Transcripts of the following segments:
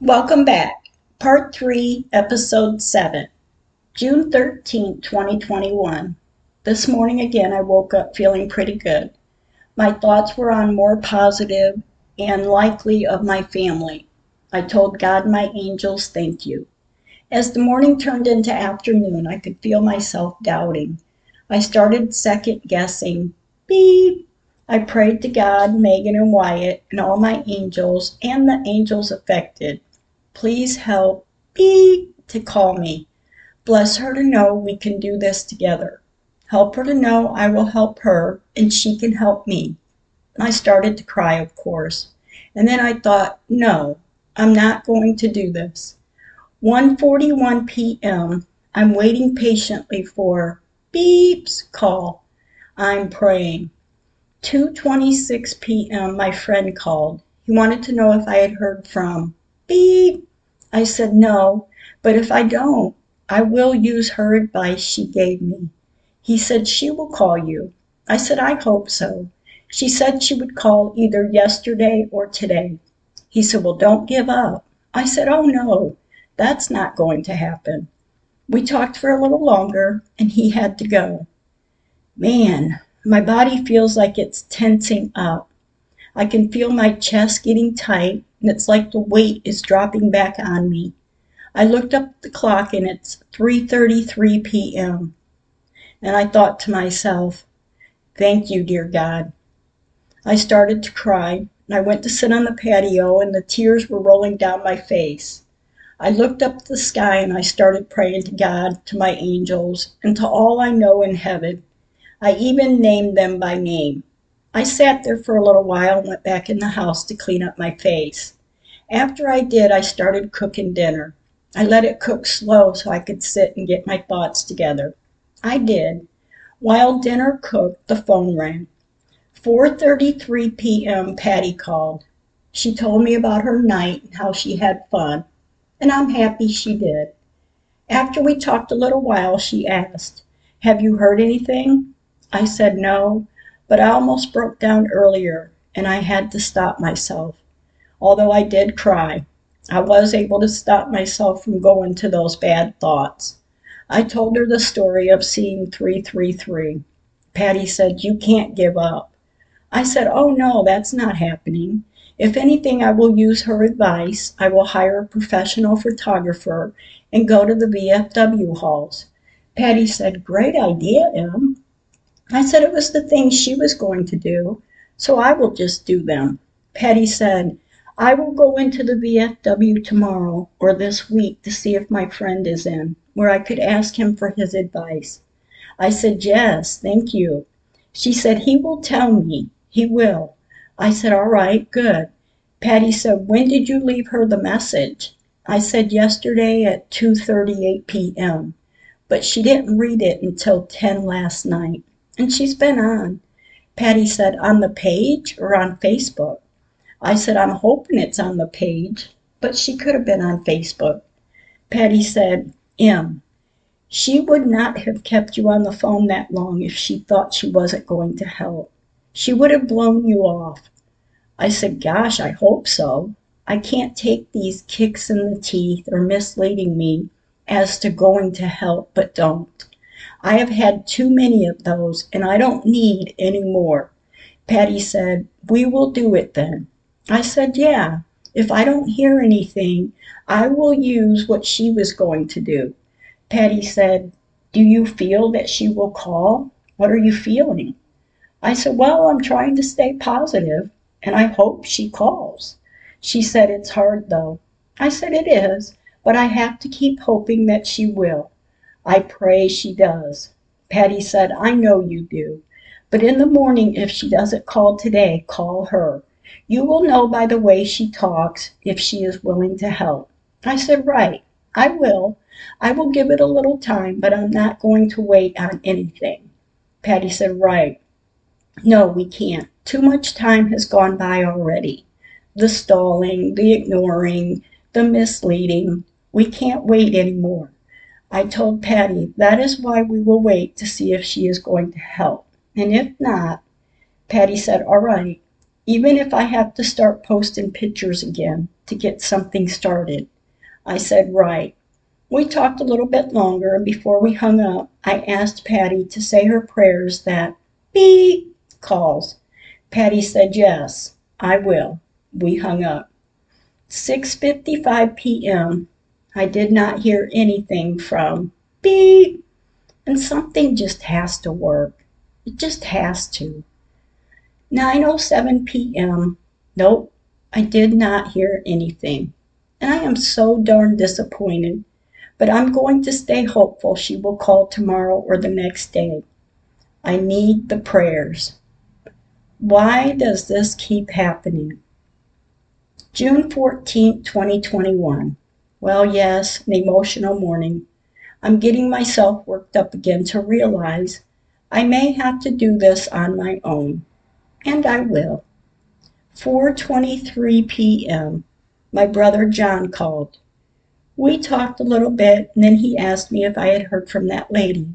Welcome back. Part 3, Episode 7, June 13, 2021. This morning again, I woke up feeling pretty good. My thoughts were on more positive and likely of my family. I told God my angels, thank you. As the morning turned into afternoon, I could feel myself doubting. I started second guessing. Beep. I prayed to God, Megan and Wyatt, and all my angels, and the angels affected. Please help beep to call me. Bless her to know we can do this together. Help her to know I will help her and she can help me. I started to cry, of course. And then I thought, no, I'm not going to do this. 1:41 p.m. I'm waiting patiently for beeps call. I'm praying. 2:26 p.m. my friend called. He wanted to know if I had heard from beep. I said no, but if I don't, I will use her advice she gave me. He said she will call you. I said I hope so. She said she would call either yesterday or today. He said, Well, don't give up. I said, Oh no. That's not going to happen. We talked for a little longer and he had to go. Man, my body feels like it's tensing up. I can feel my chest getting tight and it's like the weight is dropping back on me. I looked up the clock and it's 3:33 p.m. And I thought to myself, "Thank you, dear God." I started to cry and I went to sit on the patio and the tears were rolling down my face. I looked up at the sky and I started praying to God, to my angels, and to all I know in heaven. I even named them by name. I sat there for a little while and went back in the house to clean up my face. After I did, I started cooking dinner. I let it cook slow so I could sit and get my thoughts together. I did. While dinner cooked, the phone rang. 4:33 p.m. Patty called. She told me about her night and how she had fun and I'm happy she did. After we talked a little while, she asked, Have you heard anything? I said no, but I almost broke down earlier and I had to stop myself. Although I did cry, I was able to stop myself from going to those bad thoughts. I told her the story of seeing 333. Patty said, You can't give up. I said, Oh no, that's not happening. If anything, I will use her advice. I will hire a professional photographer and go to the VFW halls. Patty said, Great idea, Em. I said it was the things she was going to do, so I will just do them. Patty said, I will go into the VFW tomorrow or this week to see if my friend is in, where I could ask him for his advice. I said, Yes, thank you. She said, He will tell me. He will. I said, All right, good. Patty said, When did you leave her the message? I said, Yesterday at 2.38 p.m. But she didn't read it until 10 last night. And she's been on. Patty said, On the page or on Facebook? I said, I'm hoping it's on the page, but she could have been on Facebook. Patty said, Em. She would not have kept you on the phone that long if she thought she wasn't going to help. She would have blown you off. I said, Gosh, I hope so. I can't take these kicks in the teeth or misleading me as to going to help but don't. I have had too many of those and I don't need any more. Patty said, We will do it then. I said, Yeah, if I don't hear anything, I will use what she was going to do. Patty said, Do you feel that she will call? What are you feeling? I said, Well, I'm trying to stay positive, and I hope she calls. She said, It's hard, though. I said, It is, but I have to keep hoping that she will. I pray she does. Patty said, I know you do. But in the morning, if she doesn't call today, call her. You will know by the way she talks if she is willing to help. I said, Right, I will. I will give it a little time, but I'm not going to wait on anything. Patty said, Right. No, we can't. Too much time has gone by already. The stalling, the ignoring, the misleading. We can't wait any more. I told Patty that is why we will wait to see if she is going to help. And if not, Patty said, All right, even if I have to start posting pictures again, to get something started. I said, Right. We talked a little bit longer, and before we hung up, I asked Patty to say her prayers that beep calls. Patty said, Yes, I will. We hung up. 6:55 p.m. I did not hear anything from beep, and something just has to work. It just has to. 9:07 p.m. Nope, I did not hear anything. And I am so darn disappointed. But I'm going to stay hopeful she will call tomorrow or the next day. I need the prayers. Why does this keep happening? June 14, 2021. Well, yes, an emotional morning. I'm getting myself worked up again to realize I may have to do this on my own. And I will. 4:23 p.m. My brother John called. We talked a little bit, and then he asked me if I had heard from that lady.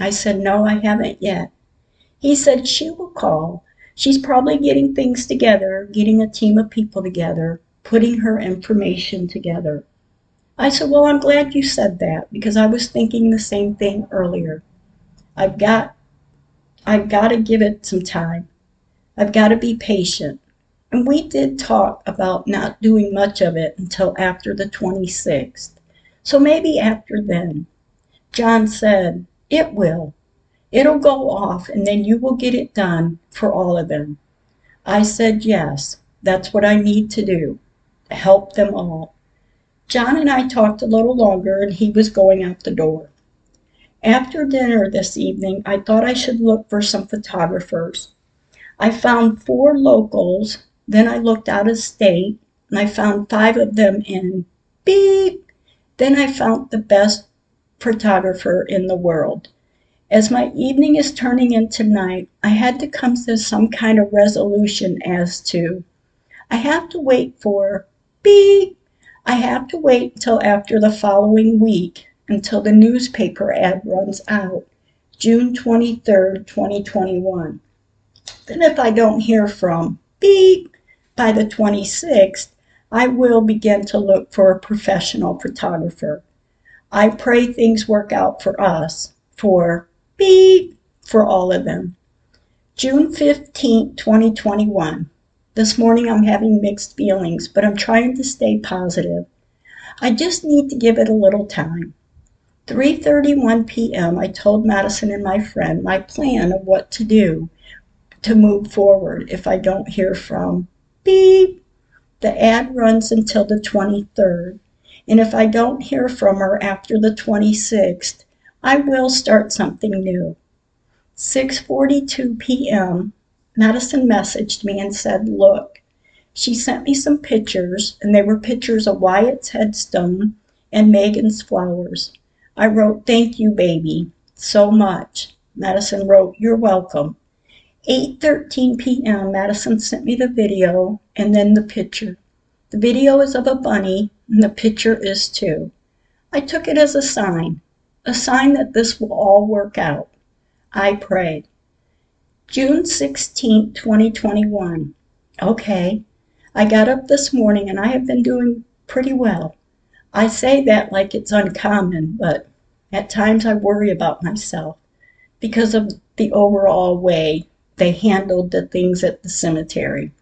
I said, No, I haven't yet. He said, She will call. She's probably getting things together, getting a team of people together, putting her information together. I said, Well, I'm glad you said that because I was thinking the same thing earlier. I've got I've got to give it some time. I've got to be patient. And we did talk about not doing much of it until after the 26th. So maybe after then. John said, It will. It'll go off and then you will get it done for all of them. I said, Yes, that's what I need to do. To help them all. John and I talked a little longer and he was going out the door. After dinner this evening, I thought I should look for some photographers. I found four locals then I looked out of state and I found five of them in beep. Then I found the best photographer in the world. As my evening is turning into night, I had to come to some kind of resolution as to I have to wait for beep. I have to wait until after the following week until the newspaper ad runs out, June 23rd, 2021. Then if I don't hear from beep by the 26th, I will begin to look for a professional photographer. I pray things work out for us, for beep, for all of them. June 15, 2021. This morning I'm having mixed feelings, but I'm trying to stay positive. I just need to give it a little time. 3:31 p.m. I told Madison and my friend my plan of what to do to move forward if I don't hear from beep. The ad runs until the 23rd, and if I don't hear from her after the 26th, I will start something new. 6:42 p.m. Madison messaged me and said, "Look." She sent me some pictures, and they were pictures of Wyatt's headstone and Megan's flowers. I wrote, "Thank you, baby, so much." Madison wrote, "You're welcome." 8:13 p.m. Madison sent me the video and then the picture. The video is of a bunny and the picture is too. I took it as a sign, a sign that this will all work out. I prayed. June 16, 2021. Okay. I got up this morning and I have been doing pretty well. I say that like it's uncommon, but at times I worry about myself because of the overall way they handled the things at the cemetery.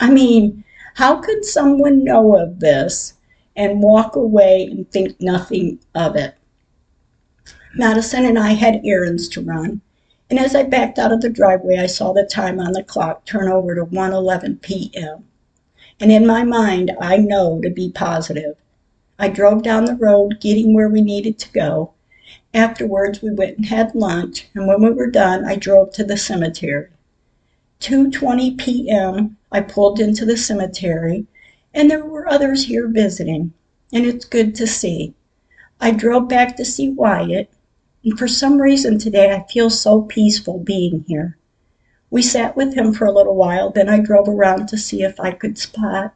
I mean, how could someone know of this and walk away and think nothing of it? Madison and I had errands to run, and as I backed out of the driveway, I saw the time on the clock turn over to 1:11 p.m. And in my mind, I know to be positive. I drove down the road, getting where we needed to go. Afterwards, we went and had lunch, and when we were done, I drove to the cemetery. 2:20 p.m. I pulled into the cemetery, and there were others here visiting, and it's good to see. I drove back to see Wyatt, and for some reason today I feel so peaceful being here. We sat with him for a little while, then I drove around to see if I could spot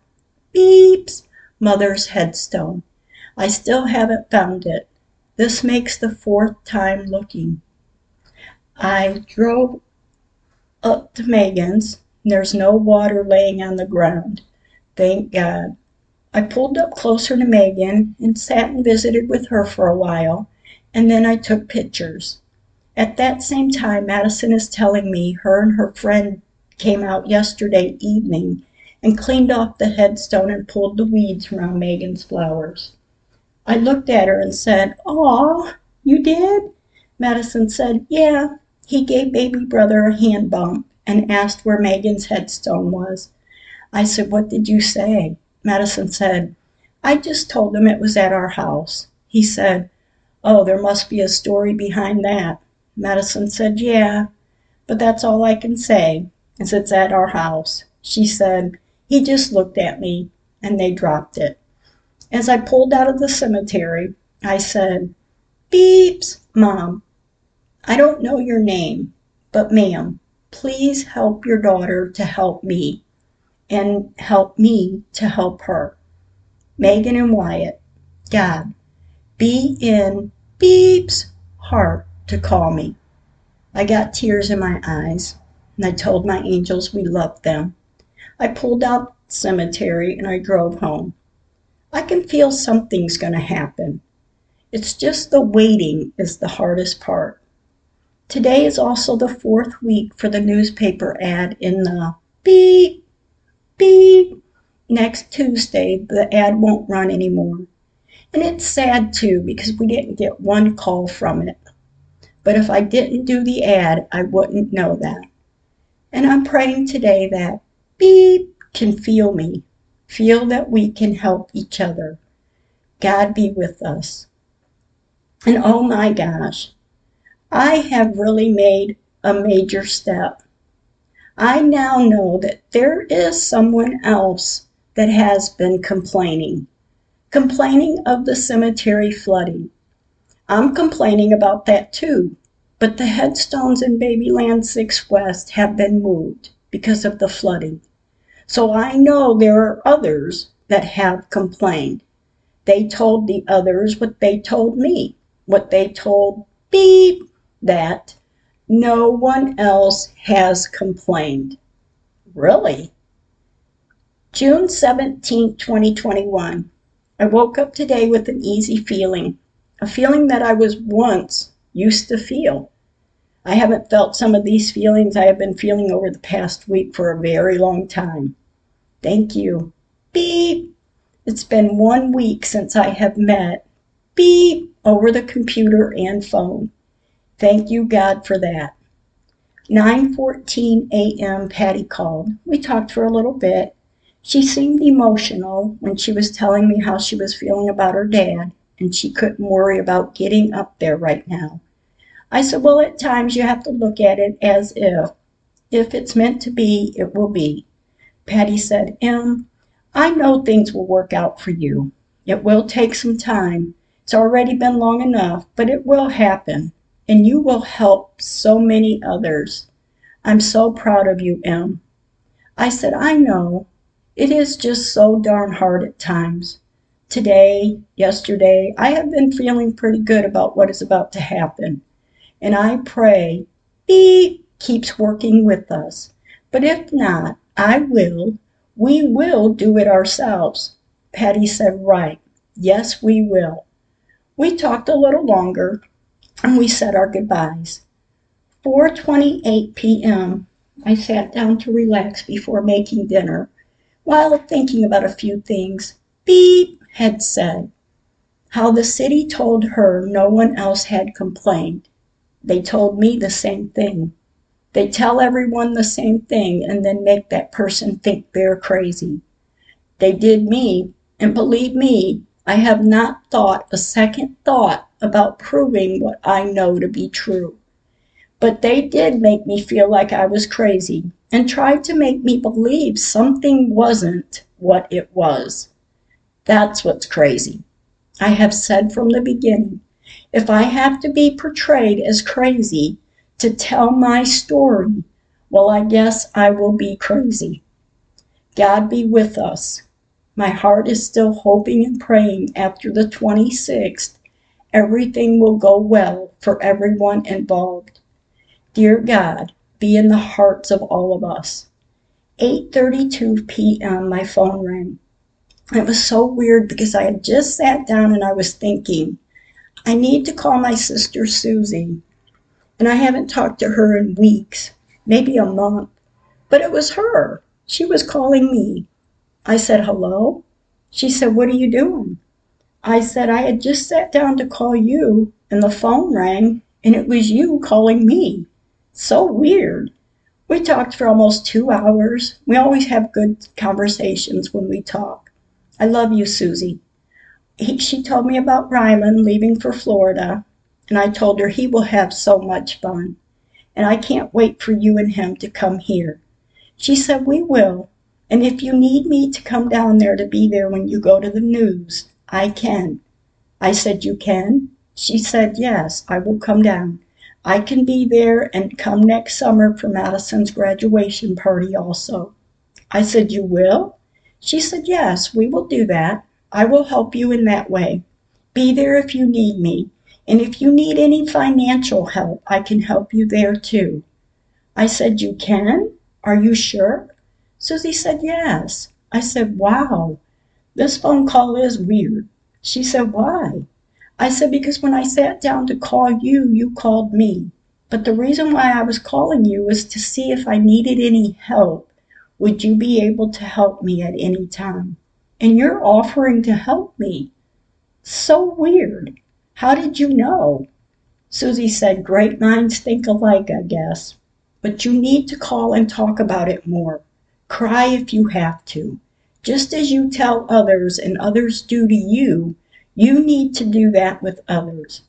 Beep's mother's headstone. I still haven't found it. This makes the fourth time looking. I drove up to Megan's. There's no water laying on the ground. Thank God. I pulled up closer to Megan and sat and visited with her for a while, and then I took pictures. At that same time, Madison is telling me her and her friend came out yesterday evening and cleaned off the headstone and pulled the weeds around Megan's flowers. I looked at her and said, Aw, you did? Madison said, Yeah. He gave baby brother a hand bump and asked where Megan's headstone was. I said, What did you say? Madison said, I just told him it was at our house. He said, Oh, there must be a story behind that. Madison said, Yeah, but that's all I can say, as it's at our house. She said, He just looked at me, and they dropped it. As I pulled out of the cemetery, I said, Beeps, Mom, I don't know your name, but ma'am, please help your daughter to help me and help me to help her. Megan and Wyatt, God, be in Beep's heart to call me. I got tears in my eyes, and I told my angels we loved them. I pulled out cemetery and I drove home. I can feel something's going to happen. It's just the waiting is the hardest part. Today is also the fourth week for the newspaper ad in the beep, beep. Next Tuesday, the ad won't run anymore. And it's sad too because we didn't get one call from it. But if I didn't do the ad, I wouldn't know that. And I'm praying today that beep can feel me, feel that we can help each other. God be with us. And oh my gosh, I have really made a major step. I now know that there is someone else that has been complaining, complaining of the cemetery flooding. I'm complaining about that too, but the headstones in Babyland 6 West have been moved because of the flooding. So I know there are others that have complained. They told the others what they told me, what they told beep that no one else has complained. Really? June 17, 2021. I woke up today with an easy feeling, a feeling that I was once used to feel. I haven't felt some of these feelings I have been feeling over the past week for a very long time. Thank you. Beep. It's been one week since I have met. Beep over the computer and phone. Thank you, God, for that. 9:14 a.m. Patty called. We talked for a little bit. She seemed emotional when she was telling me how she was feeling about her dad, and she couldn't worry about getting up there right now. I said, Well, at times you have to look at it as if. If it's meant to be, it will be. Patty said, Em, I know things will work out for you. It will take some time. It's already been long enough, but it will happen and you will help so many others. I'm so proud of you, Em. I said, I know. It is just so darn hard at times. Today, yesterday, I have been feeling pretty good about what is about to happen. And I pray He keeps working with us. But if not, I will. We will do it ourselves. Patty said, Right. Yes, we will. We talked a little longer, and we said our goodbyes. 4:28 p.m. I sat down to relax before making dinner while thinking about a few things Beep had said. How the city told her no one else had complained. They told me the same thing. They tell everyone the same thing and then make that person think they're crazy. They did me, and believe me, I have not thought a second thought about proving what I know to be true. But they did make me feel like I was crazy and tried to make me believe something wasn't what it was. That's what's crazy. I have said from the beginning if I have to be portrayed as crazy to tell my story, well, I guess I will be crazy. God be with us. My heart is still hoping and praying after the 26th everything will go well for everyone involved. Dear God, be in the hearts of all of us. 8:32 p.m. my phone rang. It was so weird because I had just sat down and I was thinking, I need to call my sister Susie. And I haven't talked to her in weeks, maybe a month. But it was her. She was calling me. I said, Hello? She said, What are you doing? I said, I had just sat down to call you, and the phone rang, and it was you calling me. So weird. We talked for almost two hours. We always have good conversations when we talk. I love you, Susie. He, she told me about Rylan leaving for Florida, and I told her he will have so much fun. And I can't wait for you and him to come here. She said, We will. And if you need me to come down there to be there when you go to the news, I can. I said, You can? She said, Yes, I will come down. I can be there and come next summer for Madison's graduation party also. I said, You will? She said, Yes, we will do that. I will help you in that way. Be there if you need me. And if you need any financial help, I can help you there too. I said, You can? Are you sure? Susie said, Yes. I said, Wow, this phone call is weird. She said, Why? I said, Because when I sat down to call you, you called me. But the reason why I was calling you was to see if I needed any help. Would you be able to help me at any time? And you're offering to help me. So weird. How did you know? Susie said, Great minds think alike, I guess. But you need to call and talk about it more. Cry if you have to. Just as you tell others and others do to you, you need to do that with others.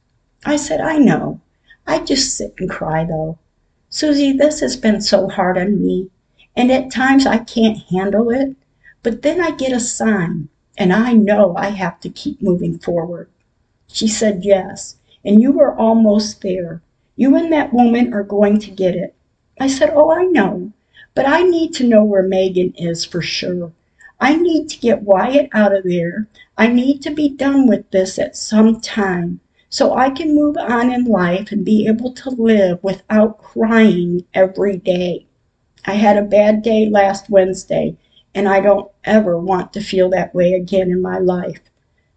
I said, I know. I just sit and cry though. Susie, this has been so hard on me, and at times I can't handle it, but then I get a sign, and I know I have to keep moving forward. She said, Yes, and you are almost there. You and that woman are going to get it. I said, Oh, I know, but I need to know where Megan is for sure. I need to get Wyatt out of there. I need to be done with this at some time so I can move on in life and be able to live without crying every day. I had a bad day last Wednesday, and I don't ever want to feel that way again in my life.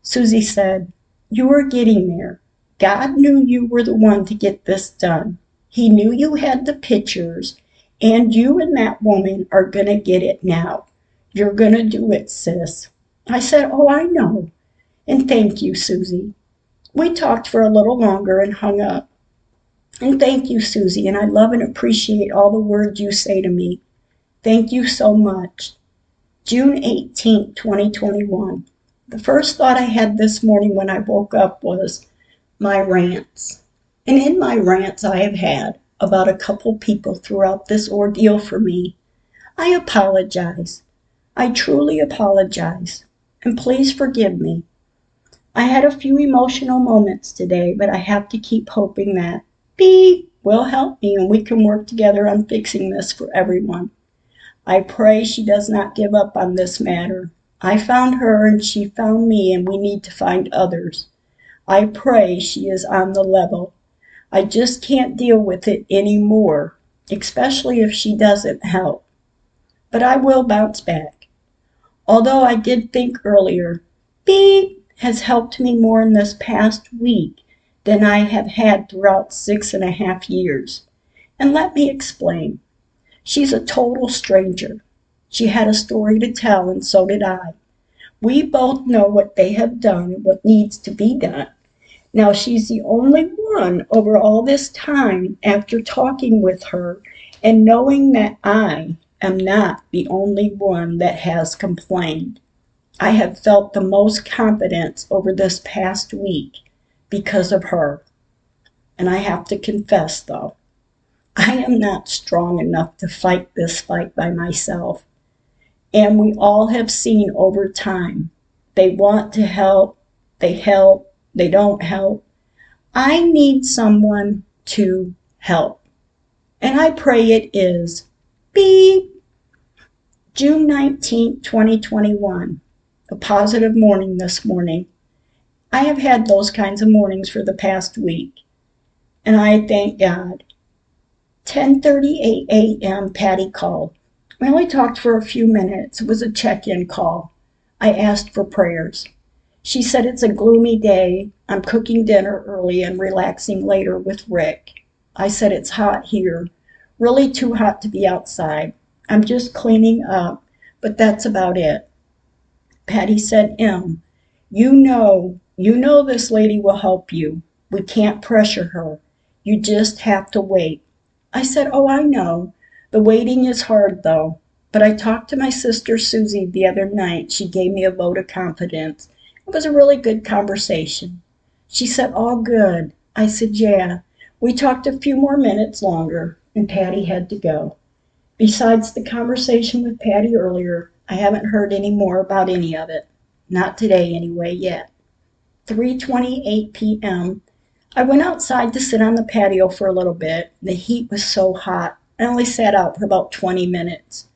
Susie said, You are getting there. God knew you were the one to get this done. He knew you had the pictures, and you and that woman are going to get it now. You're going to do it, sis. I said, Oh, I know. And thank you, Susie. We talked for a little longer and hung up. And thank you, Susie, and I love and appreciate all the words you say to me. Thank you so much. June 18, 2021. The first thought I had this morning when I woke up was my rants. And in my rants I have had about a couple people throughout this ordeal for me, I apologize. I truly apologize, and please forgive me. I had a few emotional moments today, but I have to keep hoping that Beep will help me and we can work together on fixing this for everyone. I pray she does not give up on this matter. I found her and she found me, and we need to find others. I pray she is on the level. I just can't deal with it anymore, especially if she doesn't help. But I will bounce back. Although I did think earlier, beep has helped me more in this past week than I have had throughout six and a half years. And let me explain. She's a total stranger. She had a story to tell, and so did I. We both know what they have done and what needs to be done. Now, she's the only one over all this time after talking with her and knowing that I, am not the only one that has complained. I have felt the most confidence over this past week because of her. And I have to confess, though, I am not strong enough to fight this fight by myself. And we all have seen over time they want to help, they help, they don't help. I need someone to help. And I pray it is. Beep. June 19, 2021, a positive morning this morning. I have had those kinds of mornings for the past week, and I thank God. 10:38 a.m. Patty called. We only talked for a few minutes. It was a check-in call. I asked for prayers. She said it's a gloomy day. I'm cooking dinner early and relaxing later with Rick. I said it's hot here, really too hot to be outside. I'm just cleaning up, but that's about it. Patty said, Em, you know, you know this lady will help you. We can't pressure her. You just have to wait. I said, Oh, I know. The waiting is hard, though. But I talked to my sister Susie the other night. She gave me a vote of confidence. It was a really good conversation. She said, All good. I said, Yeah. We talked a few more minutes longer, and Patty had to go. Besides the conversation with Patty earlier, I haven't heard any more about any of it. Not today, anyway, yet. 3:28 p.m. I went outside to sit on the patio for a little bit. The heat was so hot. I only sat out for about 20 minutes.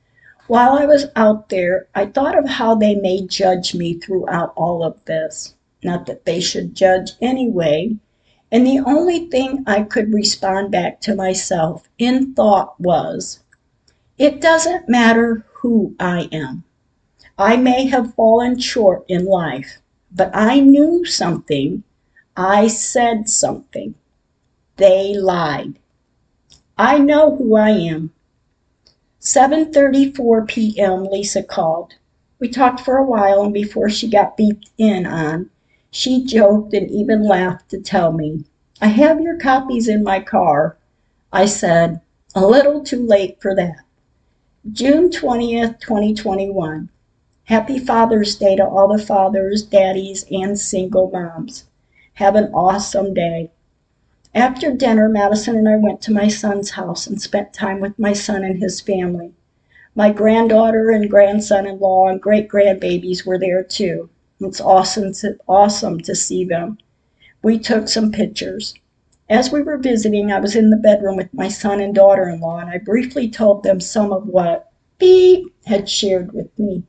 While I was out there, I thought of how they may judge me throughout all of this. Not that they should judge anyway. And the only thing I could respond back to myself in thought was, it doesn't matter who I am. I may have fallen short in life, but I knew something. I said something. They lied. I know who I am. 7:34 p.m. Lisa called. We talked for a while and before she got beeped in on, she joked and even laughed to tell me, "I have your copies in my car." I said, "A little too late for that." June 20th, 2021. Happy Father's Day to all the fathers, daddies, and single moms. Have an awesome day. After dinner, Madison and I went to my son's house and spent time with my son and his family. My granddaughter and grandson in law and great grandbabies were there too. It's awesome to, awesome to see them. We took some pictures. As we were visiting, I was in the bedroom with my son and daughter in law, and I briefly told them some of what Beep had shared with me.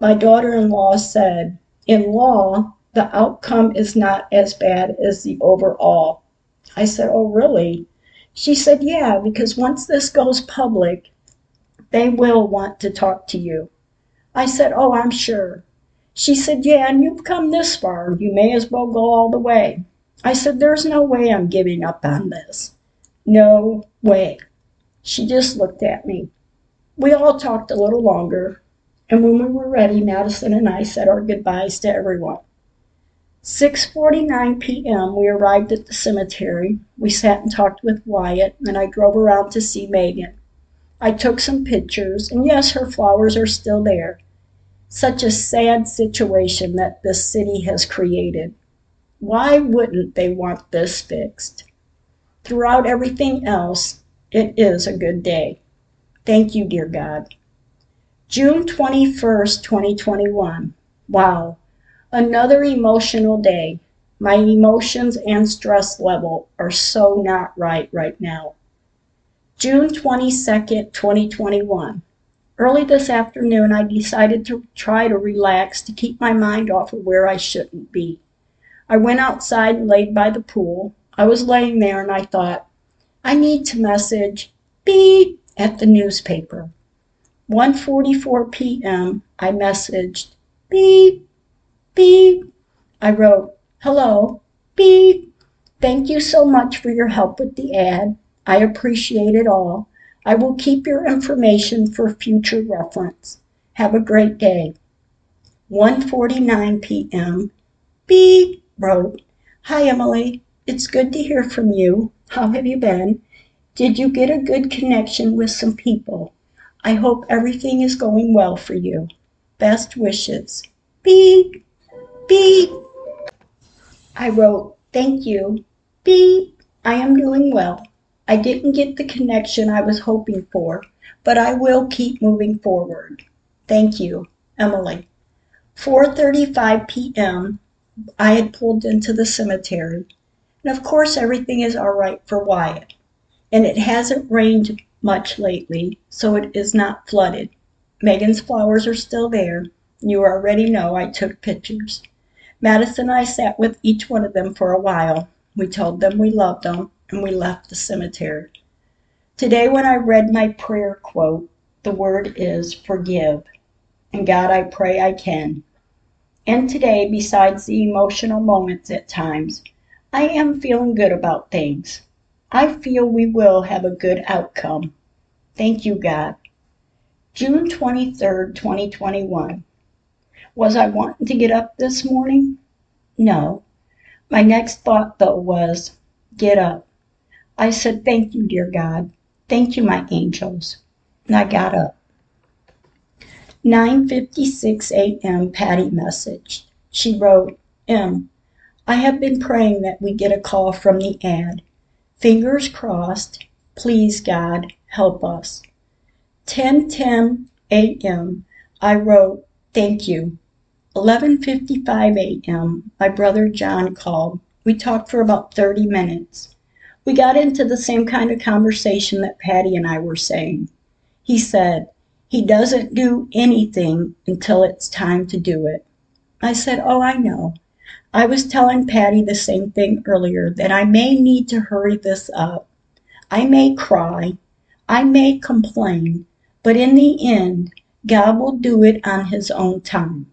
My daughter in law said, In law, the outcome is not as bad as the overall. I said, Oh, really? She said, Yeah, because once this goes public, they will want to talk to you. I said, Oh, I'm sure. She said, Yeah, and you've come this far. You may as well go all the way. I said, There's no way I'm giving up on this. No way. She just looked at me. We all talked a little longer, and when we were ready, Madison and I said our goodbyes to everyone. 6:49 p.m. we arrived at the cemetery. We sat and talked with Wyatt, and I drove around to see Megan. I took some pictures, and yes, her flowers are still there. Such a sad situation that this city has created. Why wouldn't they want this fixed? Throughout everything else, it is a good day. Thank you, dear God. June 21st, 2021. Wow, Another emotional day. My emotions and stress level are so not right right now. June 22nd, 2021. Early this afternoon, I decided to try to relax to keep my mind off of where I shouldn't be. I went outside and laid by the pool. I was laying there and I thought, I need to message beep at the newspaper. 1:44 p.m. I messaged beep Beep. I wrote, Hello. Beep. Thank you so much for your help with the ad. I appreciate it all. I will keep your information for future reference. Have a great day. 1:49 p.m. Beep wrote, Hi Emily, it's good to hear from you. How have you been? Did you get a good connection with some people? I hope everything is going well for you. Best wishes. Beep. Beep. I wrote, Thank you. Beep. I am doing well. I didn't get the connection I was hoping for, but I will keep moving forward. Thank you, Emily. 4:35 p.m. I had pulled into the cemetery, and of course everything is all right for Wyatt. And it hasn't rained much lately, so it is not flooded. Megan's flowers are still there. You already know I took pictures. Madison and I sat with each one of them for a while. We told them we loved them, and we left the cemetery. Today, when I read my prayer quote, the word is forgive. And God, I pray I can. And today, besides the emotional moments at times, I am feeling good about things. I feel we will have a good outcome. Thank you, God. June 23rd, 2021. Was I wanting to get up this morning? No. My next thought, though, was get up. I said, Thank you, dear God. Thank you, my angels. And I got up. 9:56 a.m. Patty message. She wrote, "Em. I have been praying that we get a call from the ad. Fingers crossed. Please God, help us." 10:10 a.m. I wrote, "Thank you." 11:55 a.m. My brother John called. We talked for about 30 minutes. We got into the same kind of conversation that Patty and I were saying. He said, he doesn't do anything until it's time to do it. I said, Oh, I know. I was telling Patty the same thing earlier that I may need to hurry this up. I may cry. I may complain. But in the end, God will do it on His own time.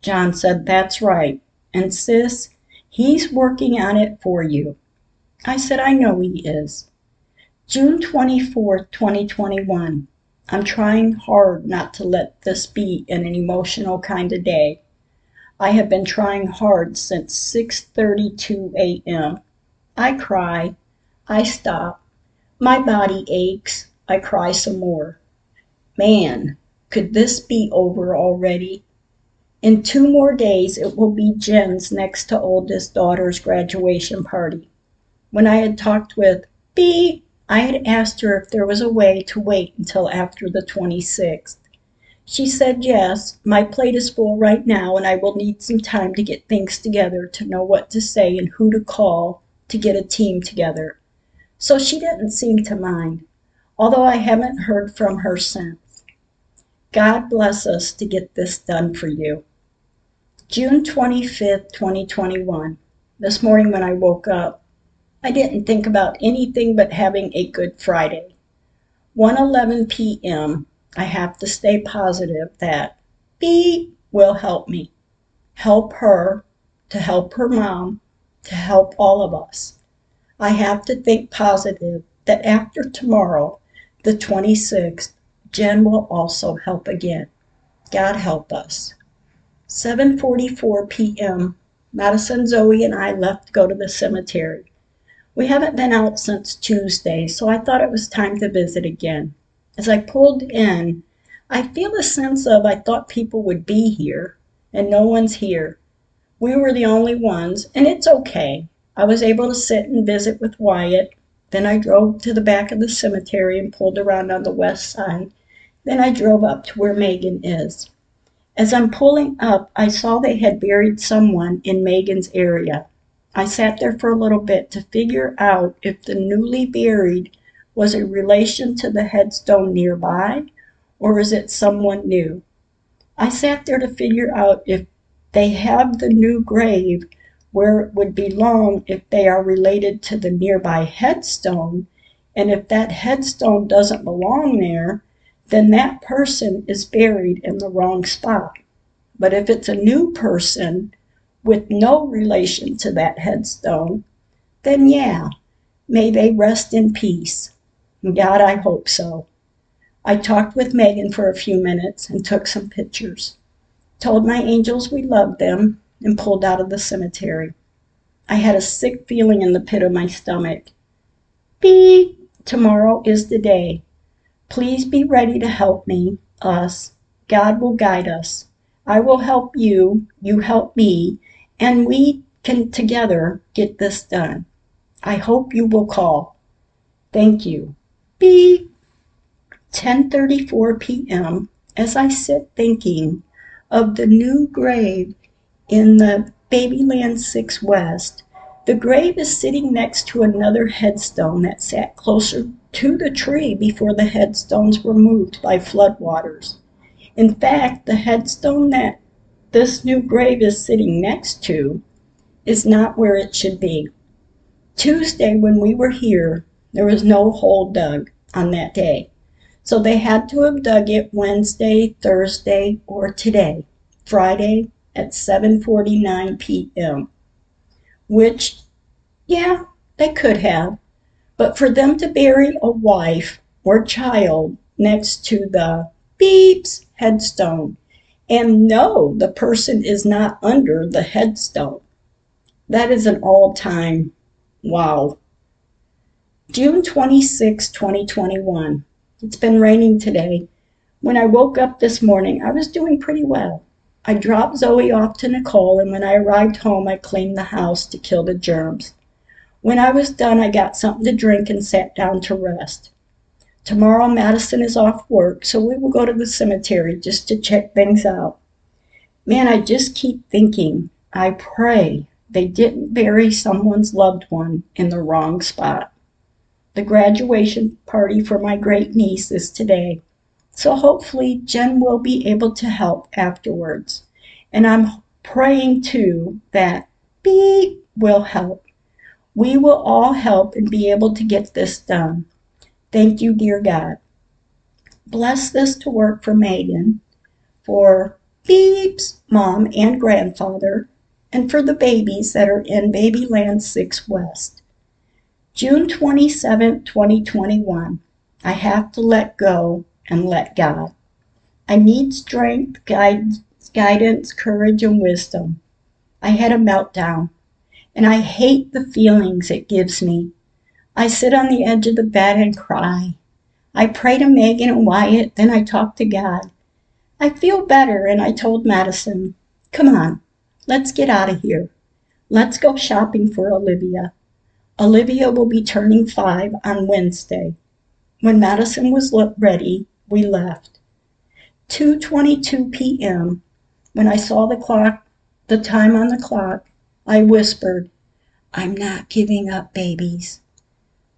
John said, That's right. And sis, he's working on it for you. I said, I know he is. June 24th, 2021. I'm trying hard not to let this be an emotional kind of day. I have been trying hard since 6:32 a.m. I cry, I stop, my body aches, I cry some more. Man, could this be over already? In two more days it will be Jen's next to oldest daughter's graduation party. When I had talked with B, I had asked her if there was a way to wait until after the 26th. She said yes, my plate is full right now and I will need some time to get things together to know what to say and who to call to get a team together. So she didn't seem to mind, although I haven't heard from her since. God bless us to get this done for you. June 25th, 2021. This morning when I woke up, I didn't think about anything but having a good Friday. 1:11 p.m. I have to stay positive that B will help me, help her, to help her mom, to help all of us. I have to think positive that after tomorrow, the 26th, Jen will also help again. God help us. 7:44 p.m. Madison, Zoe, and I left to go to the cemetery. We haven't been out since Tuesday, so I thought it was time to visit again. As I pulled in, I feel a sense of I thought people would be here, and no one's here. We were the only ones, and it's okay. I was able to sit and visit with Wyatt. Then I drove to the back of the cemetery and pulled around on the west side. Then I drove up to where Megan is. As I'm pulling up, I saw they had buried someone in Megan's area. I sat there for a little bit to figure out if the newly buried was a relation to the headstone nearby or is it someone new. I sat there to figure out if they have the new grave where it would belong if they are related to the nearby headstone, and if that headstone doesn't belong there, then that person is buried in the wrong spot. But if it's a new person with no relation to that headstone, then yeah, may they rest in peace. God, I hope so. I talked with Megan for a few minutes and took some pictures. Told my angels we loved them and pulled out of the cemetery. I had a sick feeling in the pit of my stomach. Beep! Tomorrow is the day. Please be ready to help me, us. God will guide us. I will help you, you help me, and we can together get this done. I hope you will call. Thank you. Beep. 10:34 p.m. as I sit thinking of the new grave in the Babyland 6 West. The grave is sitting next to another headstone that sat closer to the tree before the headstones were moved by floodwaters. In fact, the headstone that this new grave is sitting next to is not where it should be. Tuesday, when we were here, there was no hole dug on that day. So they had to have dug it Wednesday, Thursday, or today, Friday, at 7:49 p.m. Which yeah, they could have. But for them to bury a wife or child next to the beeps headstone and know the person is not under the headstone, that is an all time wow. June 26, 2021. It's been raining today. When I woke up this morning, I was doing pretty well. I dropped Zoe off to Nicole, and when I arrived home, I cleaned the house to kill the germs. When I was done, I got something to drink and sat down to rest. Tomorrow, Madison is off work, so we will go to the cemetery just to check things out. Man, I just keep thinking, I pray they didn't bury someone's loved one in the wrong spot. The graduation party for my great niece is today, so hopefully Jen will be able to help afterwards. And I'm praying too that beep will help. We will all help and be able to get this done. Thank you, dear God. Bless this to work for Megan, for Beep's mom and grandfather, and for the babies that are in Babyland 6 West. June 27, 2021. I have to let go and let God. I need strength, guide, guidance, courage, and wisdom. I had a meltdown, and I hate the feelings it gives me. I sit on the edge of the bed and cry. I pray to Megan and Wyatt, then I talk to God. I feel better, and I told Madison, Come on, let's get out of here. Let's go shopping for Olivia. Olivia will be turning five on Wednesday. When Madison was ready, we left. 2:22 p.m. When I saw the clock, the time on the clock, I whispered, "I'm not giving up babies."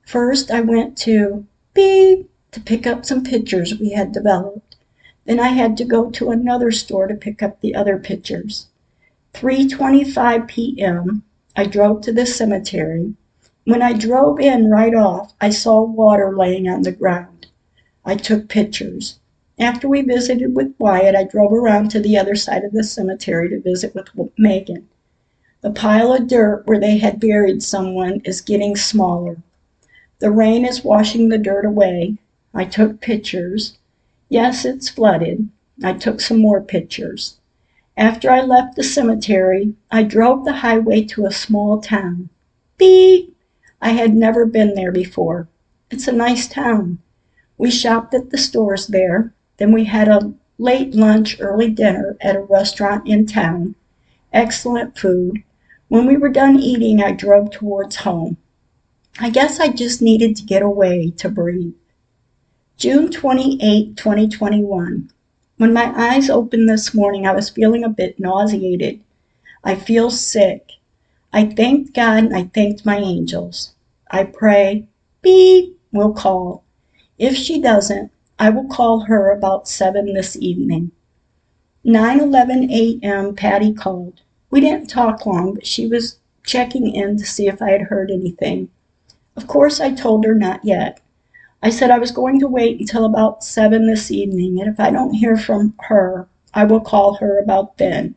First I went to beep to pick up some pictures we had developed. Then I had to go to another store to pick up the other pictures. 3:25 p.m. I drove to the cemetery when I drove in right off, I saw water laying on the ground. I took pictures. After we visited with Wyatt, I drove around to the other side of the cemetery to visit with Megan. The pile of dirt where they had buried someone is getting smaller. The rain is washing the dirt away. I took pictures. Yes, it's flooded. I took some more pictures. After I left the cemetery, I drove the highway to a small town. Beep! I had never been there before. It's a nice town. We shopped at the stores there. Then we had a late lunch, early dinner at a restaurant in town. Excellent food. When we were done eating, I drove towards home. I guess I just needed to get away to breathe. June 28, 2021. When my eyes opened this morning, I was feeling a bit nauseated. I feel sick. I thanked God and I thanked my angels. I pray, beep, will call. If she doesn't, I will call her about 7 this evening. 9:11 a.m. Patty called. We didn't talk long, but she was checking in to see if I had heard anything. Of course, I told her not yet. I said I was going to wait until about 7 this evening, and if I don't hear from her, I will call her about then.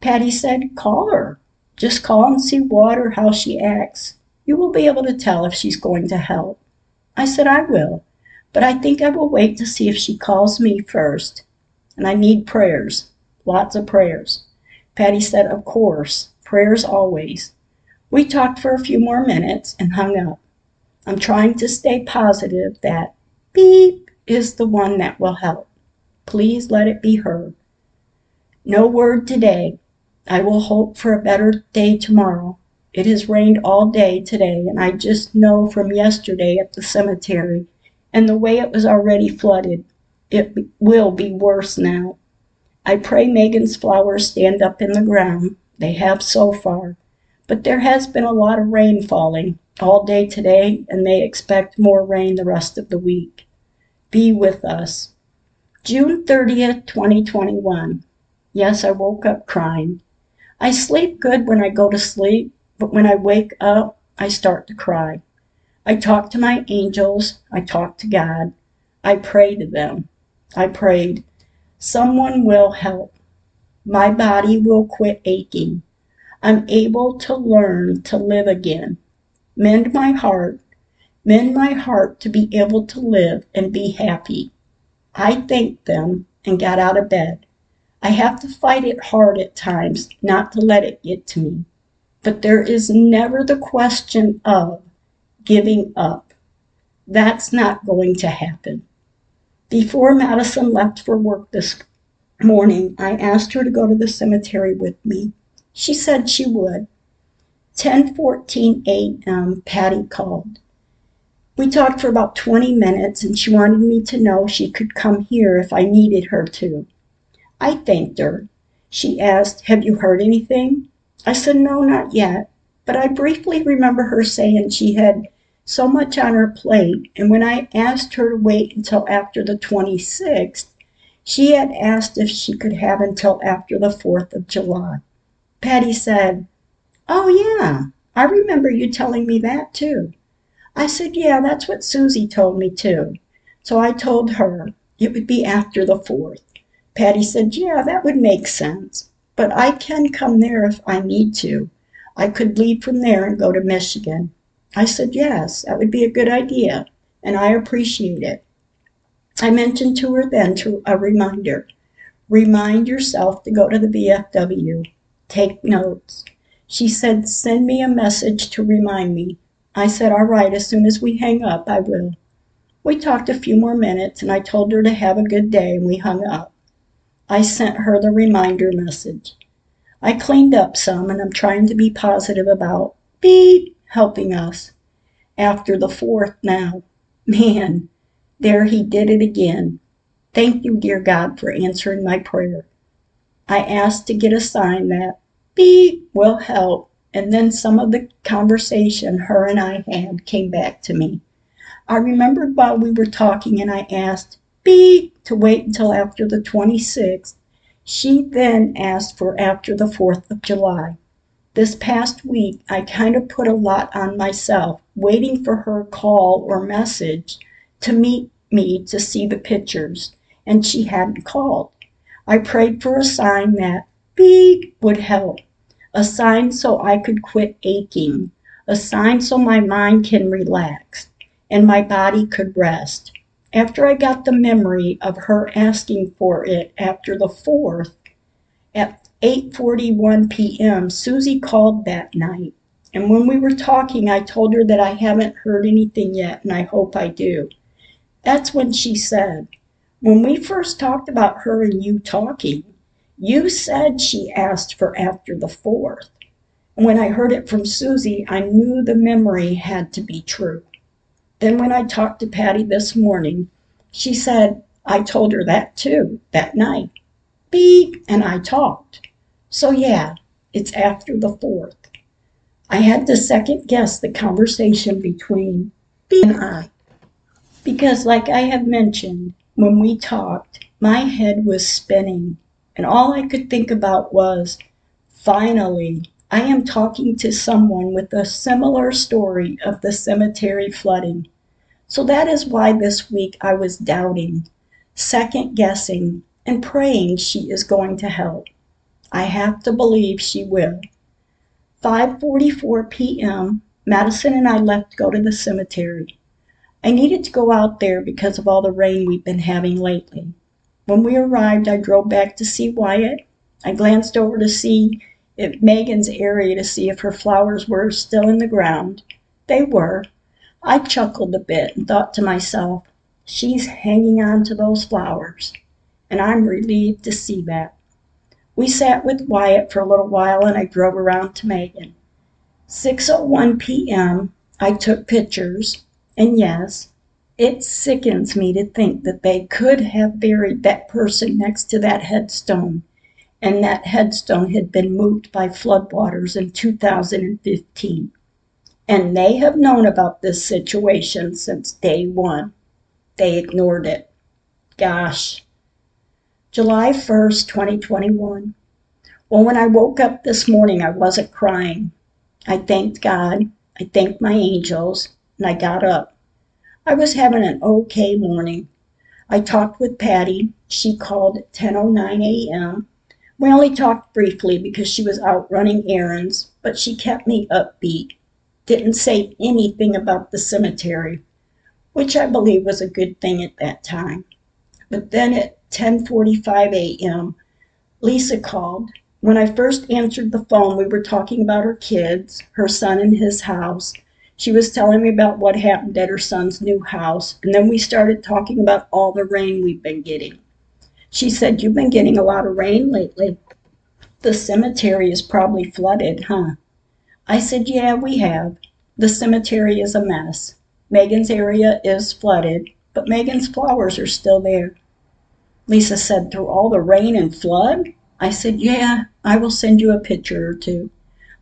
Patty said, Call her. Just call and see what or how she acts. You will be able to tell if she's going to help. I said I will, but I think I will wait to see if she calls me first. And I need prayers, lots of prayers. Patty said, Of course, prayers always. We talked for a few more minutes and hung up. I'm trying to stay positive that beep is the one that will help. Please let it be her. No word today, I will hope for a better day tomorrow. It has rained all day today, and I just know from yesterday at the cemetery and the way it was already flooded, it will be worse now. I pray Megan's flowers stand up in the ground. They have so far. But there has been a lot of rain falling all day today, and they expect more rain the rest of the week. Be with us. June 30th, 2021. Yes, I woke up crying. I sleep good when I go to sleep, but when I wake up, I start to cry. I talk to my angels. I talk to God. I pray to them. I prayed, someone will help. My body will quit aching. I'm able to learn to live again. Mend my heart. Mend my heart to be able to live and be happy. I thanked them and got out of bed. I have to fight it hard at times not to let it get to me. But there is never the question of giving up. That's not going to happen. Before Madison left for work this morning, I asked her to go to the cemetery with me. She said she would. 10:14 a.m. Patty called. We talked for about 20 minutes and she wanted me to know she could come here if I needed her to. I thanked her. She asked, "Have you heard anything?" I said, "No, not yet." But I briefly remember her saying she had so much on her plate, and when I asked her to wait until after the 26th, she had asked if she could have until after the 4th of July. Patty said, "Oh, yeah, I remember you telling me that, too." I said, "Yeah, that's what Susie told me, too." So I told her it would be after the 4th. Patty said, "Yeah, that would make sense, but I can come there if I need to. I could leave from there and go to Michigan." I said, "Yes, that would be a good idea, and I appreciate it." I mentioned to her then to a reminder. Remind yourself to go to the VFW. Take notes. She said, send me a message to remind me. I said, all right, as soon as we hang up, I will. We talked a few more minutes and I told her to have a good day and we hung up. I sent her the reminder message. I cleaned up some and I'm trying to be positive about beep helping us. After the fourth now. Man, there he did it again. Thank you, dear God, for answering my prayer. I asked to get a sign that beep will help, and then some of the conversation her and I had came back to me. I remembered while we were talking and I asked beep to wait until after the 26th. She then asked for after the 4th of July. This past week, I kind of put a lot on myself, waiting for her call or message to meet me to see the pictures, and she hadn't called. I prayed for a sign that beep would help, a sign so I could quit aching, a sign so my mind can relax and my body could rest. After I got the memory of her asking for it after the 4th, at 8:41 p.m., Susie called that night. And when we were talking, I told her that I haven't heard anything yet and I hope I do. That's when she said, when we first talked about her and you talking, you said she asked for after the fourth. When I heard it from Susie, I knew the memory had to be true. Then when I talked to Patty this morning, she said I told her that too, that night. Beep, and I talked. So yeah, it's after the fourth. I had to second guess the conversation between Beep and I. Because, like I have mentioned, when we talked, my head was spinning, and all I could think about was, finally, I am talking to someone with a similar story of the cemetery flooding. So that is why this week I was doubting, second guessing, and praying she is going to help. I have to believe she will. 5:44 p.m. Madison and I left to go to the cemetery. I needed to go out there because of all the rain we've been having lately. When we arrived, I drove back to see Wyatt. I glanced over to see if Megan's area to see if her flowers were still in the ground. They were. I chuckled a bit and thought to myself, she's hanging on to those flowers. And I'm relieved to see that. We sat with Wyatt for a little while and I drove around to Megan. 6:01 p.m. I took pictures. And yes, it sickens me to think that they could have buried that person next to that headstone, and that headstone had been moved by floodwaters in 2015. And they have known about this situation since day one. They ignored it. Gosh. July 1st, 2021. Well, when I woke up this morning, I wasn't crying. I thanked God. I thanked my angels and I got up. I was having an okay morning. I talked with Patty. She called at 10:09 a.m. We only talked briefly because she was out running errands, but she kept me upbeat. Didn't say anything about the cemetery, which I believe was a good thing at that time. But then at 10:45 a.m., Lisa called. When I first answered the phone, we were talking about her kids, her son and his house. She was telling me about what happened at her son's new house, and then we started talking about all the rain we've been getting. She said, You've been getting a lot of rain lately. The cemetery is probably flooded, huh? I said, Yeah, we have. The cemetery is a mess. Megan's area is flooded, but Megan's flowers are still there. Lisa said, Through all the rain and flood? I said, Yeah, I will send you a picture or two.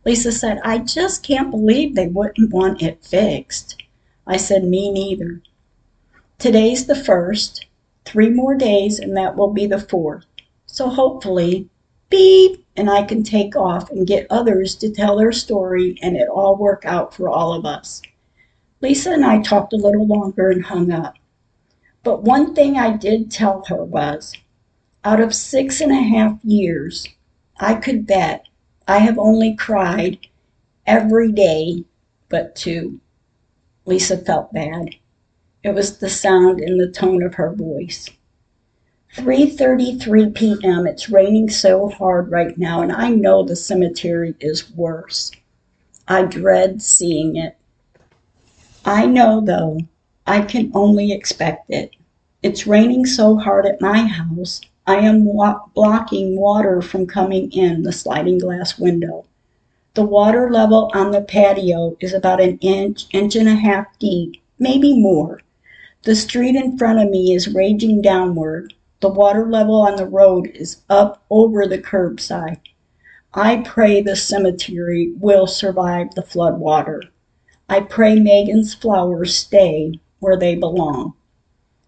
Lisa said, I just can't believe they wouldn't want it fixed. I said, Me neither. Today's the first. Three more days, and that will be the fourth. So hopefully, beep, and I can take off and get others to tell their story, and it all work out for all of us. Lisa and I talked a little longer and hung up. But one thing I did tell her was out of six and a half years, I could bet I have only cried every day but two. Lisa felt bad. It was the sound and the tone of her voice. 3:33 p.m. It's raining so hard right now and I know the cemetery is worse. I dread seeing it. I know though, I can only expect it. It's raining so hard at my house I am blocking water from coming in the sliding glass window. The water level on the patio is about an inch, inch and a half deep, maybe more. The street in front of me is raging downward. The water level on the road is up over the curbside. I pray the cemetery will survive the flood water. I pray Megan's flowers stay where they belong.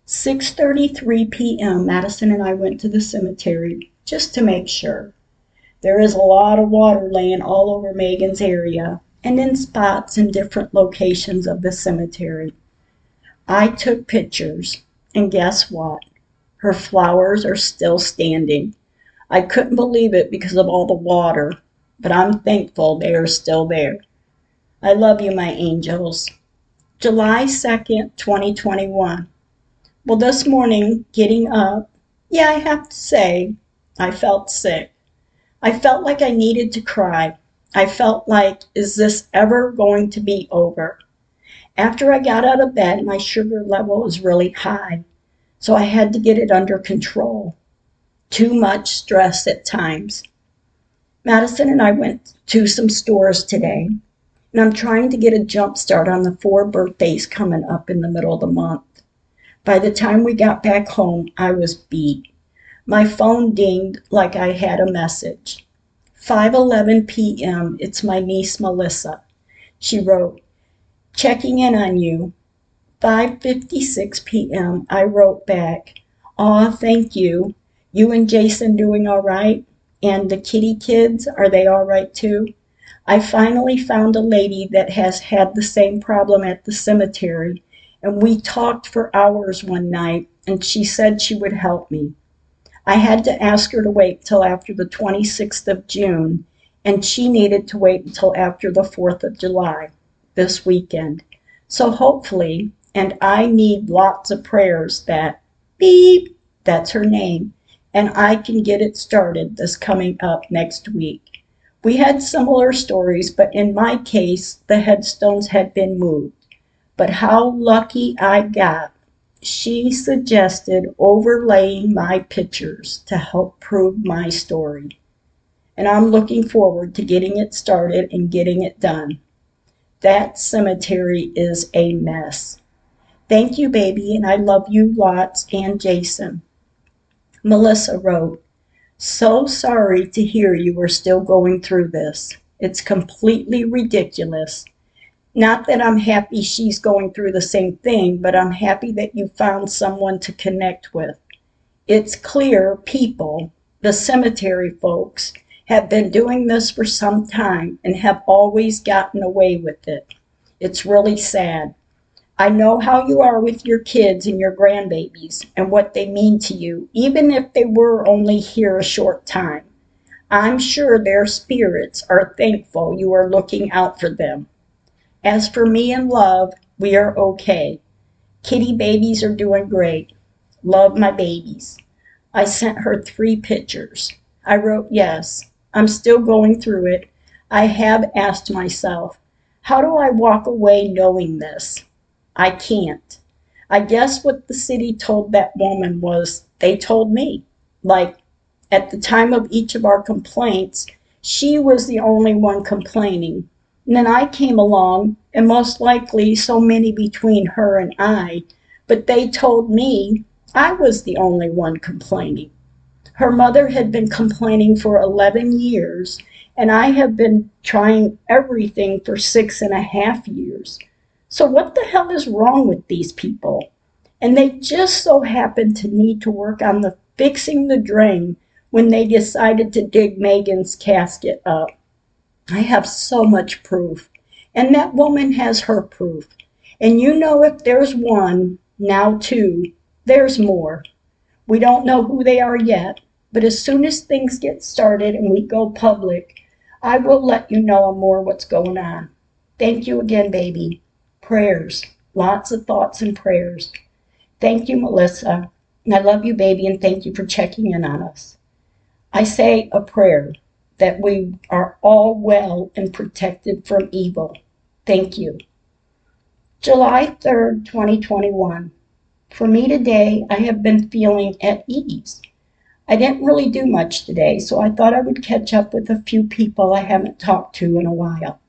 6:33 p.m. Madison and I went to the cemetery just to make sure. There is a lot of water laying all over Megan's area and in spots in different locations of the cemetery. I took pictures, and guess what? Her flowers are still standing. I couldn't believe it because of all the water, but I'm thankful they are still there. I love you, my angels. July 2nd, 2021. Well, this morning, getting up, yeah, I have to say, I felt sick. I felt like I needed to cry. I felt like, is this ever going to be over? After I got out of bed, my sugar level was really high, so I had to get it under control. Too much stress at times. Madison and I went to some stores today, and I'm trying to get a jump start on the four birthdays coming up in the middle of the month. By the time we got back home, I was beat. My phone dinged like I had a message. 5:11 p.m. It's my niece Melissa. She wrote, "Checking in on you." 5:56 p.m. I wrote back, "Aw, thank you. You and Jason doing all right? And the kitty kids, are they all right too?" I finally found a lady that has had the same problem at the cemetery and we talked for hours one night, and she said she would help me. I had to ask her to wait till after the 26th of June, and she needed to wait until after the 4th of July, this weekend. So hopefully, and I need lots of prayers that beep, that's her name, and I can get it started this coming up next week. We had similar stories, but in my case, the headstones had been moved. But how lucky I got. She suggested overlaying my pictures to help prove my story. And I'm looking forward to getting it started and getting it done. That cemetery is a mess. Thank you, baby, and I love you lots and Jason. Melissa wrote, So sorry to hear you are still going through this. It's completely ridiculous not that I'm happy she's going through the same thing, but I'm happy that you found someone to connect with. It's clear people, the cemetery folks, have been doing this for some time and have always gotten away with it. It's really sad. I know how you are with your kids and your grandbabies and what they mean to you, even if they were only here a short time. I'm sure their spirits are thankful you are looking out for them. As for me and Love, we are okay. Kitty babies are doing great. Love my babies. I sent her three pictures. I wrote yes. I'm still going through it. I have asked myself, how do I walk away knowing this? I can't. I guess what the city told that woman was they told me. Like, at the time of each of our complaints, she was the only one complaining. And then I came along, and most likely so many between her and I, but they told me I was the only one complaining. Her mother had been complaining for 11 years, and I have been trying everything for six and a half years. So, what the hell is wrong with these people? And they just so happened to need to work on the fixing the drain when they decided to dig Megan's casket up. I have so much proof, and that woman has her proof. And you know, if there's one, now two, there's more. We don't know who they are yet, but as soon as things get started and we go public, I will let you know more what's going on. Thank you again, baby prayers, lots of thoughts and prayers. Thank you, Melissa. I love you, baby, and thank you for checking in on us. I say a prayer that we are all well and protected from evil. Thank you. July 3rd, 2021. For me today, I have been feeling at ease. I didn't really do much today, so I thought I would catch up with a few people I haven't talked to in a while.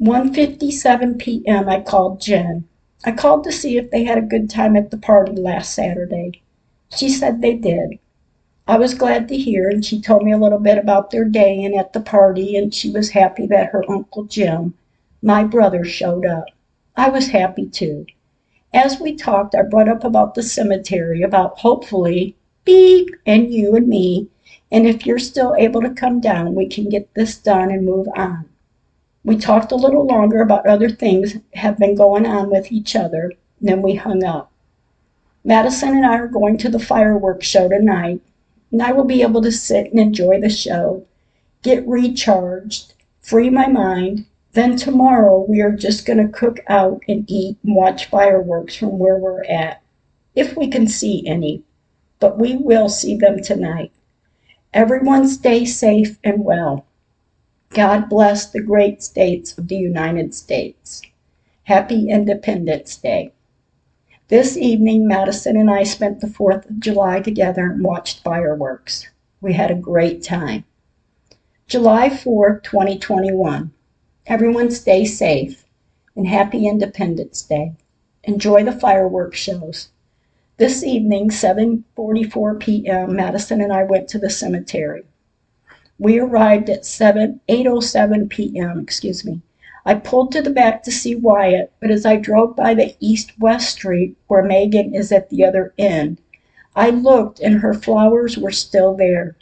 1:57 p.m. I called Jen. I called to see if they had a good time at the party last Saturday. She said they did. I was glad to hear, and she told me a little bit about their day and at the party, and she was happy that her Uncle Jim, my brother, showed up. I was happy too. As we talked, I brought up about the cemetery, about hopefully Beep and you and me, and if you're still able to come down, we can get this done and move on. We talked a little longer about other things have been going on with each other, then we hung up. Madison and I are going to the fireworks show tonight, and I will be able to sit and enjoy the show, get recharged, free my mind. Then tomorrow we are just going to cook out and eat and watch fireworks from where we're at, if we can see any. But we will see them tonight. Everyone stay safe and well. God bless the great states of the United States. Happy Independence Day. This evening, Madison and I spent the 4th of July together and watched fireworks. We had a great time. July 4th, 2021. Everyone stay safe and happy Independence Day. Enjoy the fireworks shows. This evening, 7:44 p.m., Madison and I went to the cemetery. We arrived at 7, 8.07 p.m., excuse me. I pulled to the back to see Wyatt, but as I drove by the east-west street where Megan is at the other end, I looked and her flowers were still there.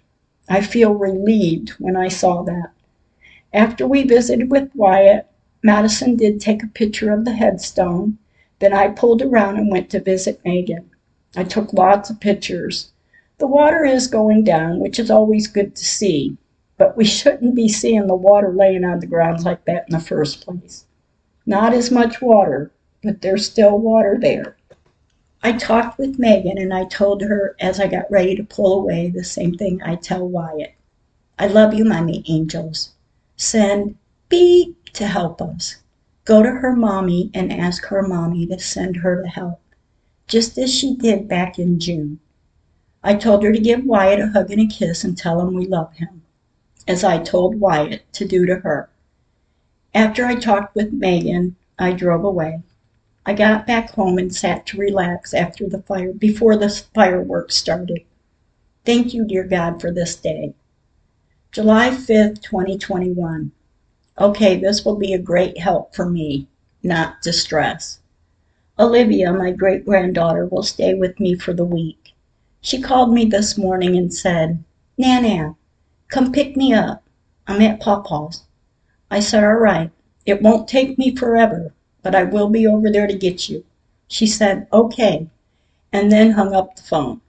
I feel relieved when I saw that. After we visited with Wyatt, Madison did take a picture of the headstone. Then I pulled around and went to visit Megan. I took lots of pictures. The water is going down, which is always good to see but we shouldn't be seeing the water laying on the ground like that in the first place. Not as much water, but there's still water there. I talked with Megan and I told her as I got ready to pull away the same thing I tell Wyatt. I love you, mommy angels. Send beep to help us. Go to her mommy and ask her mommy to send her to help, just as she did back in June. I told her to give Wyatt a hug and a kiss and tell him we love him as I told Wyatt to do to her. After I talked with Megan, I drove away. I got back home and sat to relax after the fire before the fireworks started. Thank you, dear God, for this day. July 5th, 2021. Okay, this will be a great help for me, not distress. Olivia, my great granddaughter, will stay with me for the week. She called me this morning and said, Nana, Come pick me up. I'm at Pawpaw's. I said, all right. It won't take me forever, but I will be over there to get you. She said, okay, and then hung up the phone.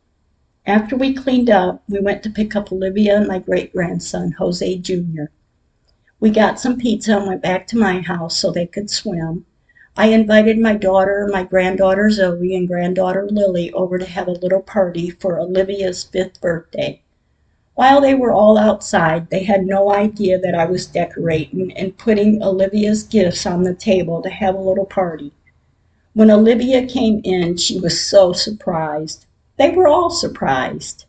After we cleaned up, we went to pick up Olivia and my great grandson, Jose Jr. We got some pizza and went back to my house so they could swim. I invited my daughter, my granddaughter Zoe, and granddaughter Lily over to have a little party for Olivia's fifth birthday. While they were all outside, they had no idea that I was decorating and putting Olivia's gifts on the table to have a little party. When Olivia came in, she was so surprised. They were all surprised.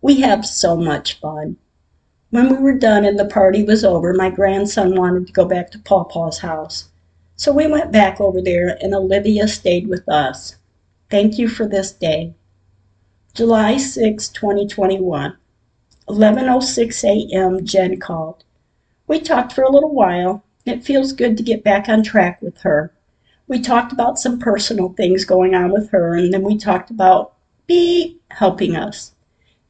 We have so much fun. When we were done and the party was over, my grandson wanted to go back to Pawpaw's house. So we went back over there and Olivia stayed with us. Thank you for this day. July 6, 2021. 11:06 a.m. Jen called. We talked for a little while. It feels good to get back on track with her. We talked about some personal things going on with her and then we talked about be helping us.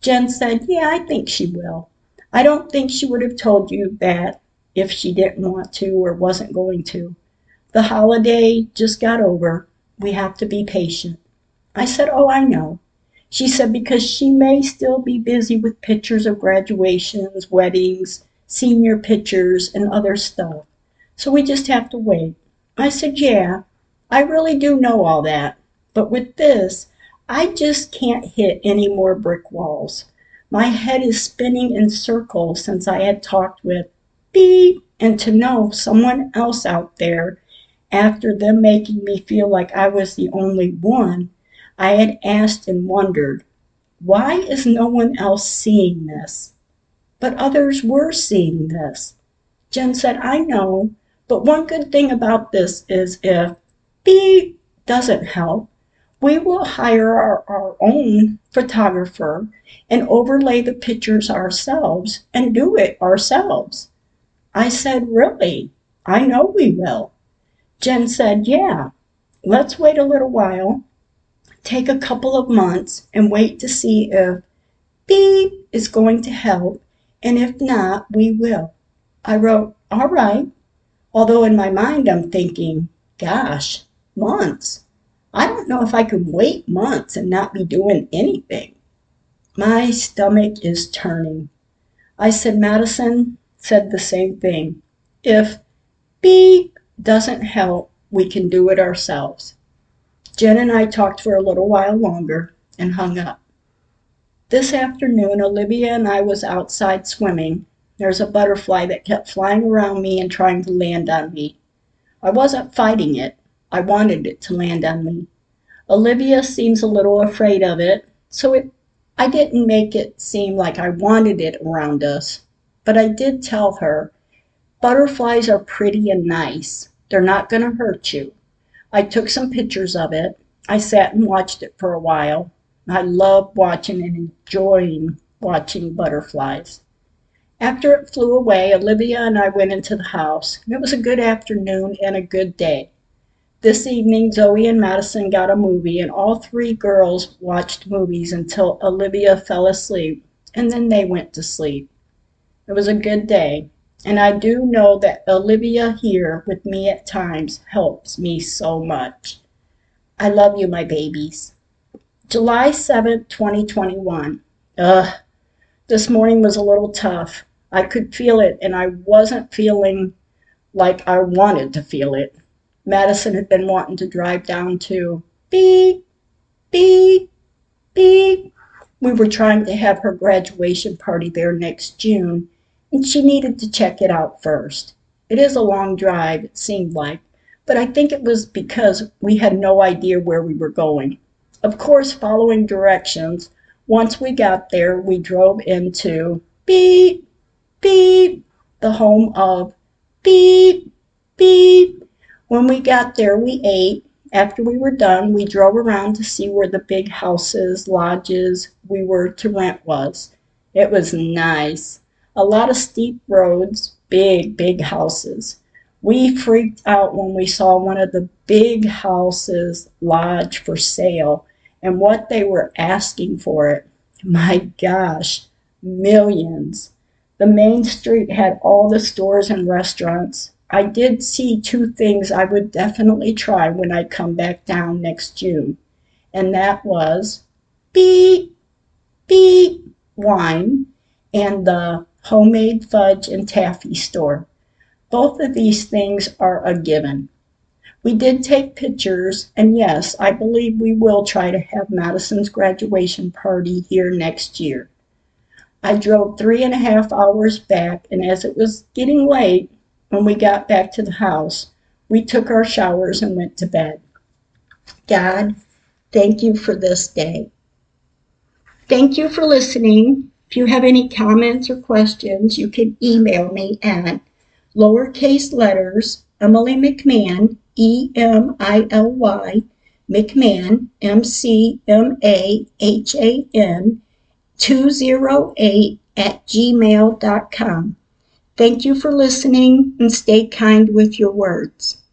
Jen said, "Yeah, I think she will. I don't think she would have told you that if she didn't want to or wasn't going to. The holiday just got over. We have to be patient. I said, Oh, I know. She said, Because she may still be busy with pictures of graduations, weddings, senior pictures, and other stuff. So we just have to wait. I said, Yeah, I really do know all that. But with this, I just can't hit any more brick walls. My head is spinning in circles since I had talked with beep and to know someone else out there after them making me feel like I was the only one, I had asked and wondered, why is no one else seeing this? But others were seeing this. Jen said, I know, but one good thing about this is if B doesn't help, we will hire our, our own photographer and overlay the pictures ourselves and do it ourselves. I said, Really? I know we will. Jen said, Yeah, let's wait a little while, take a couple of months, and wait to see if B is going to help, and if not, we will. I wrote, All right, although in my mind I'm thinking, Gosh, months. I don't know if I can wait months and not be doing anything. My stomach is turning. I said, Madison said the same thing. If B doesn't help, we can do it ourselves. Jen and I talked for a little while longer and hung up. This afternoon, Olivia and I was outside swimming. There's a butterfly that kept flying around me and trying to land on me. I wasn't fighting it. I wanted it to land on me. Olivia seems a little afraid of it, so it, I didn't make it seem like I wanted it around us. But I did tell her Butterflies are pretty and nice. They're not going to hurt you. I took some pictures of it. I sat and watched it for a while. I love watching and enjoying watching butterflies. After it flew away, Olivia and I went into the house. It was a good afternoon and a good day. This evening, Zoe and Madison got a movie, and all three girls watched movies until Olivia fell asleep, and then they went to sleep. It was a good day. And I do know that Olivia here with me at times helps me so much. I love you, my babies. July 7th, 2021. Ugh, this morning was a little tough. I could feel it, and I wasn't feeling like I wanted to feel it. Madison had been wanting to drive down to beep, beep, beep. We were trying to have her graduation party there next June, and she needed to check it out first. It is a long drive, it seemed like, but I think it was because we had no idea where we were going. Of course, following directions, once we got there, we drove into beep, beep, the home of beep, beep. When we got there, we ate. After we were done, we drove around to see where the big houses, lodges we were to rent was. It was nice a lot of steep roads, big, big houses. We freaked out when we saw one of the big houses lodge for sale and what they were asking for it. My gosh, millions. The main street had all the stores and restaurants. I did see two things I would definitely try when I come back down next June, and that was beep, beep wine and the homemade fudge and taffy store. Both of these things are a given. We did take pictures, and yes, I believe we will try to have Madison's graduation party here next year. I drove three and a half hours back, and as it was getting late when we got back to the house, we took our showers and went to bed. God, thank you for this day. Thank you for listening. If you have any comments or questions, you can email me at lowercase letters Emily McMahan, E M I L Y, McMahan, M C M A H A N, 208 at gmail.com. Thank you for listening and stay kind with your words.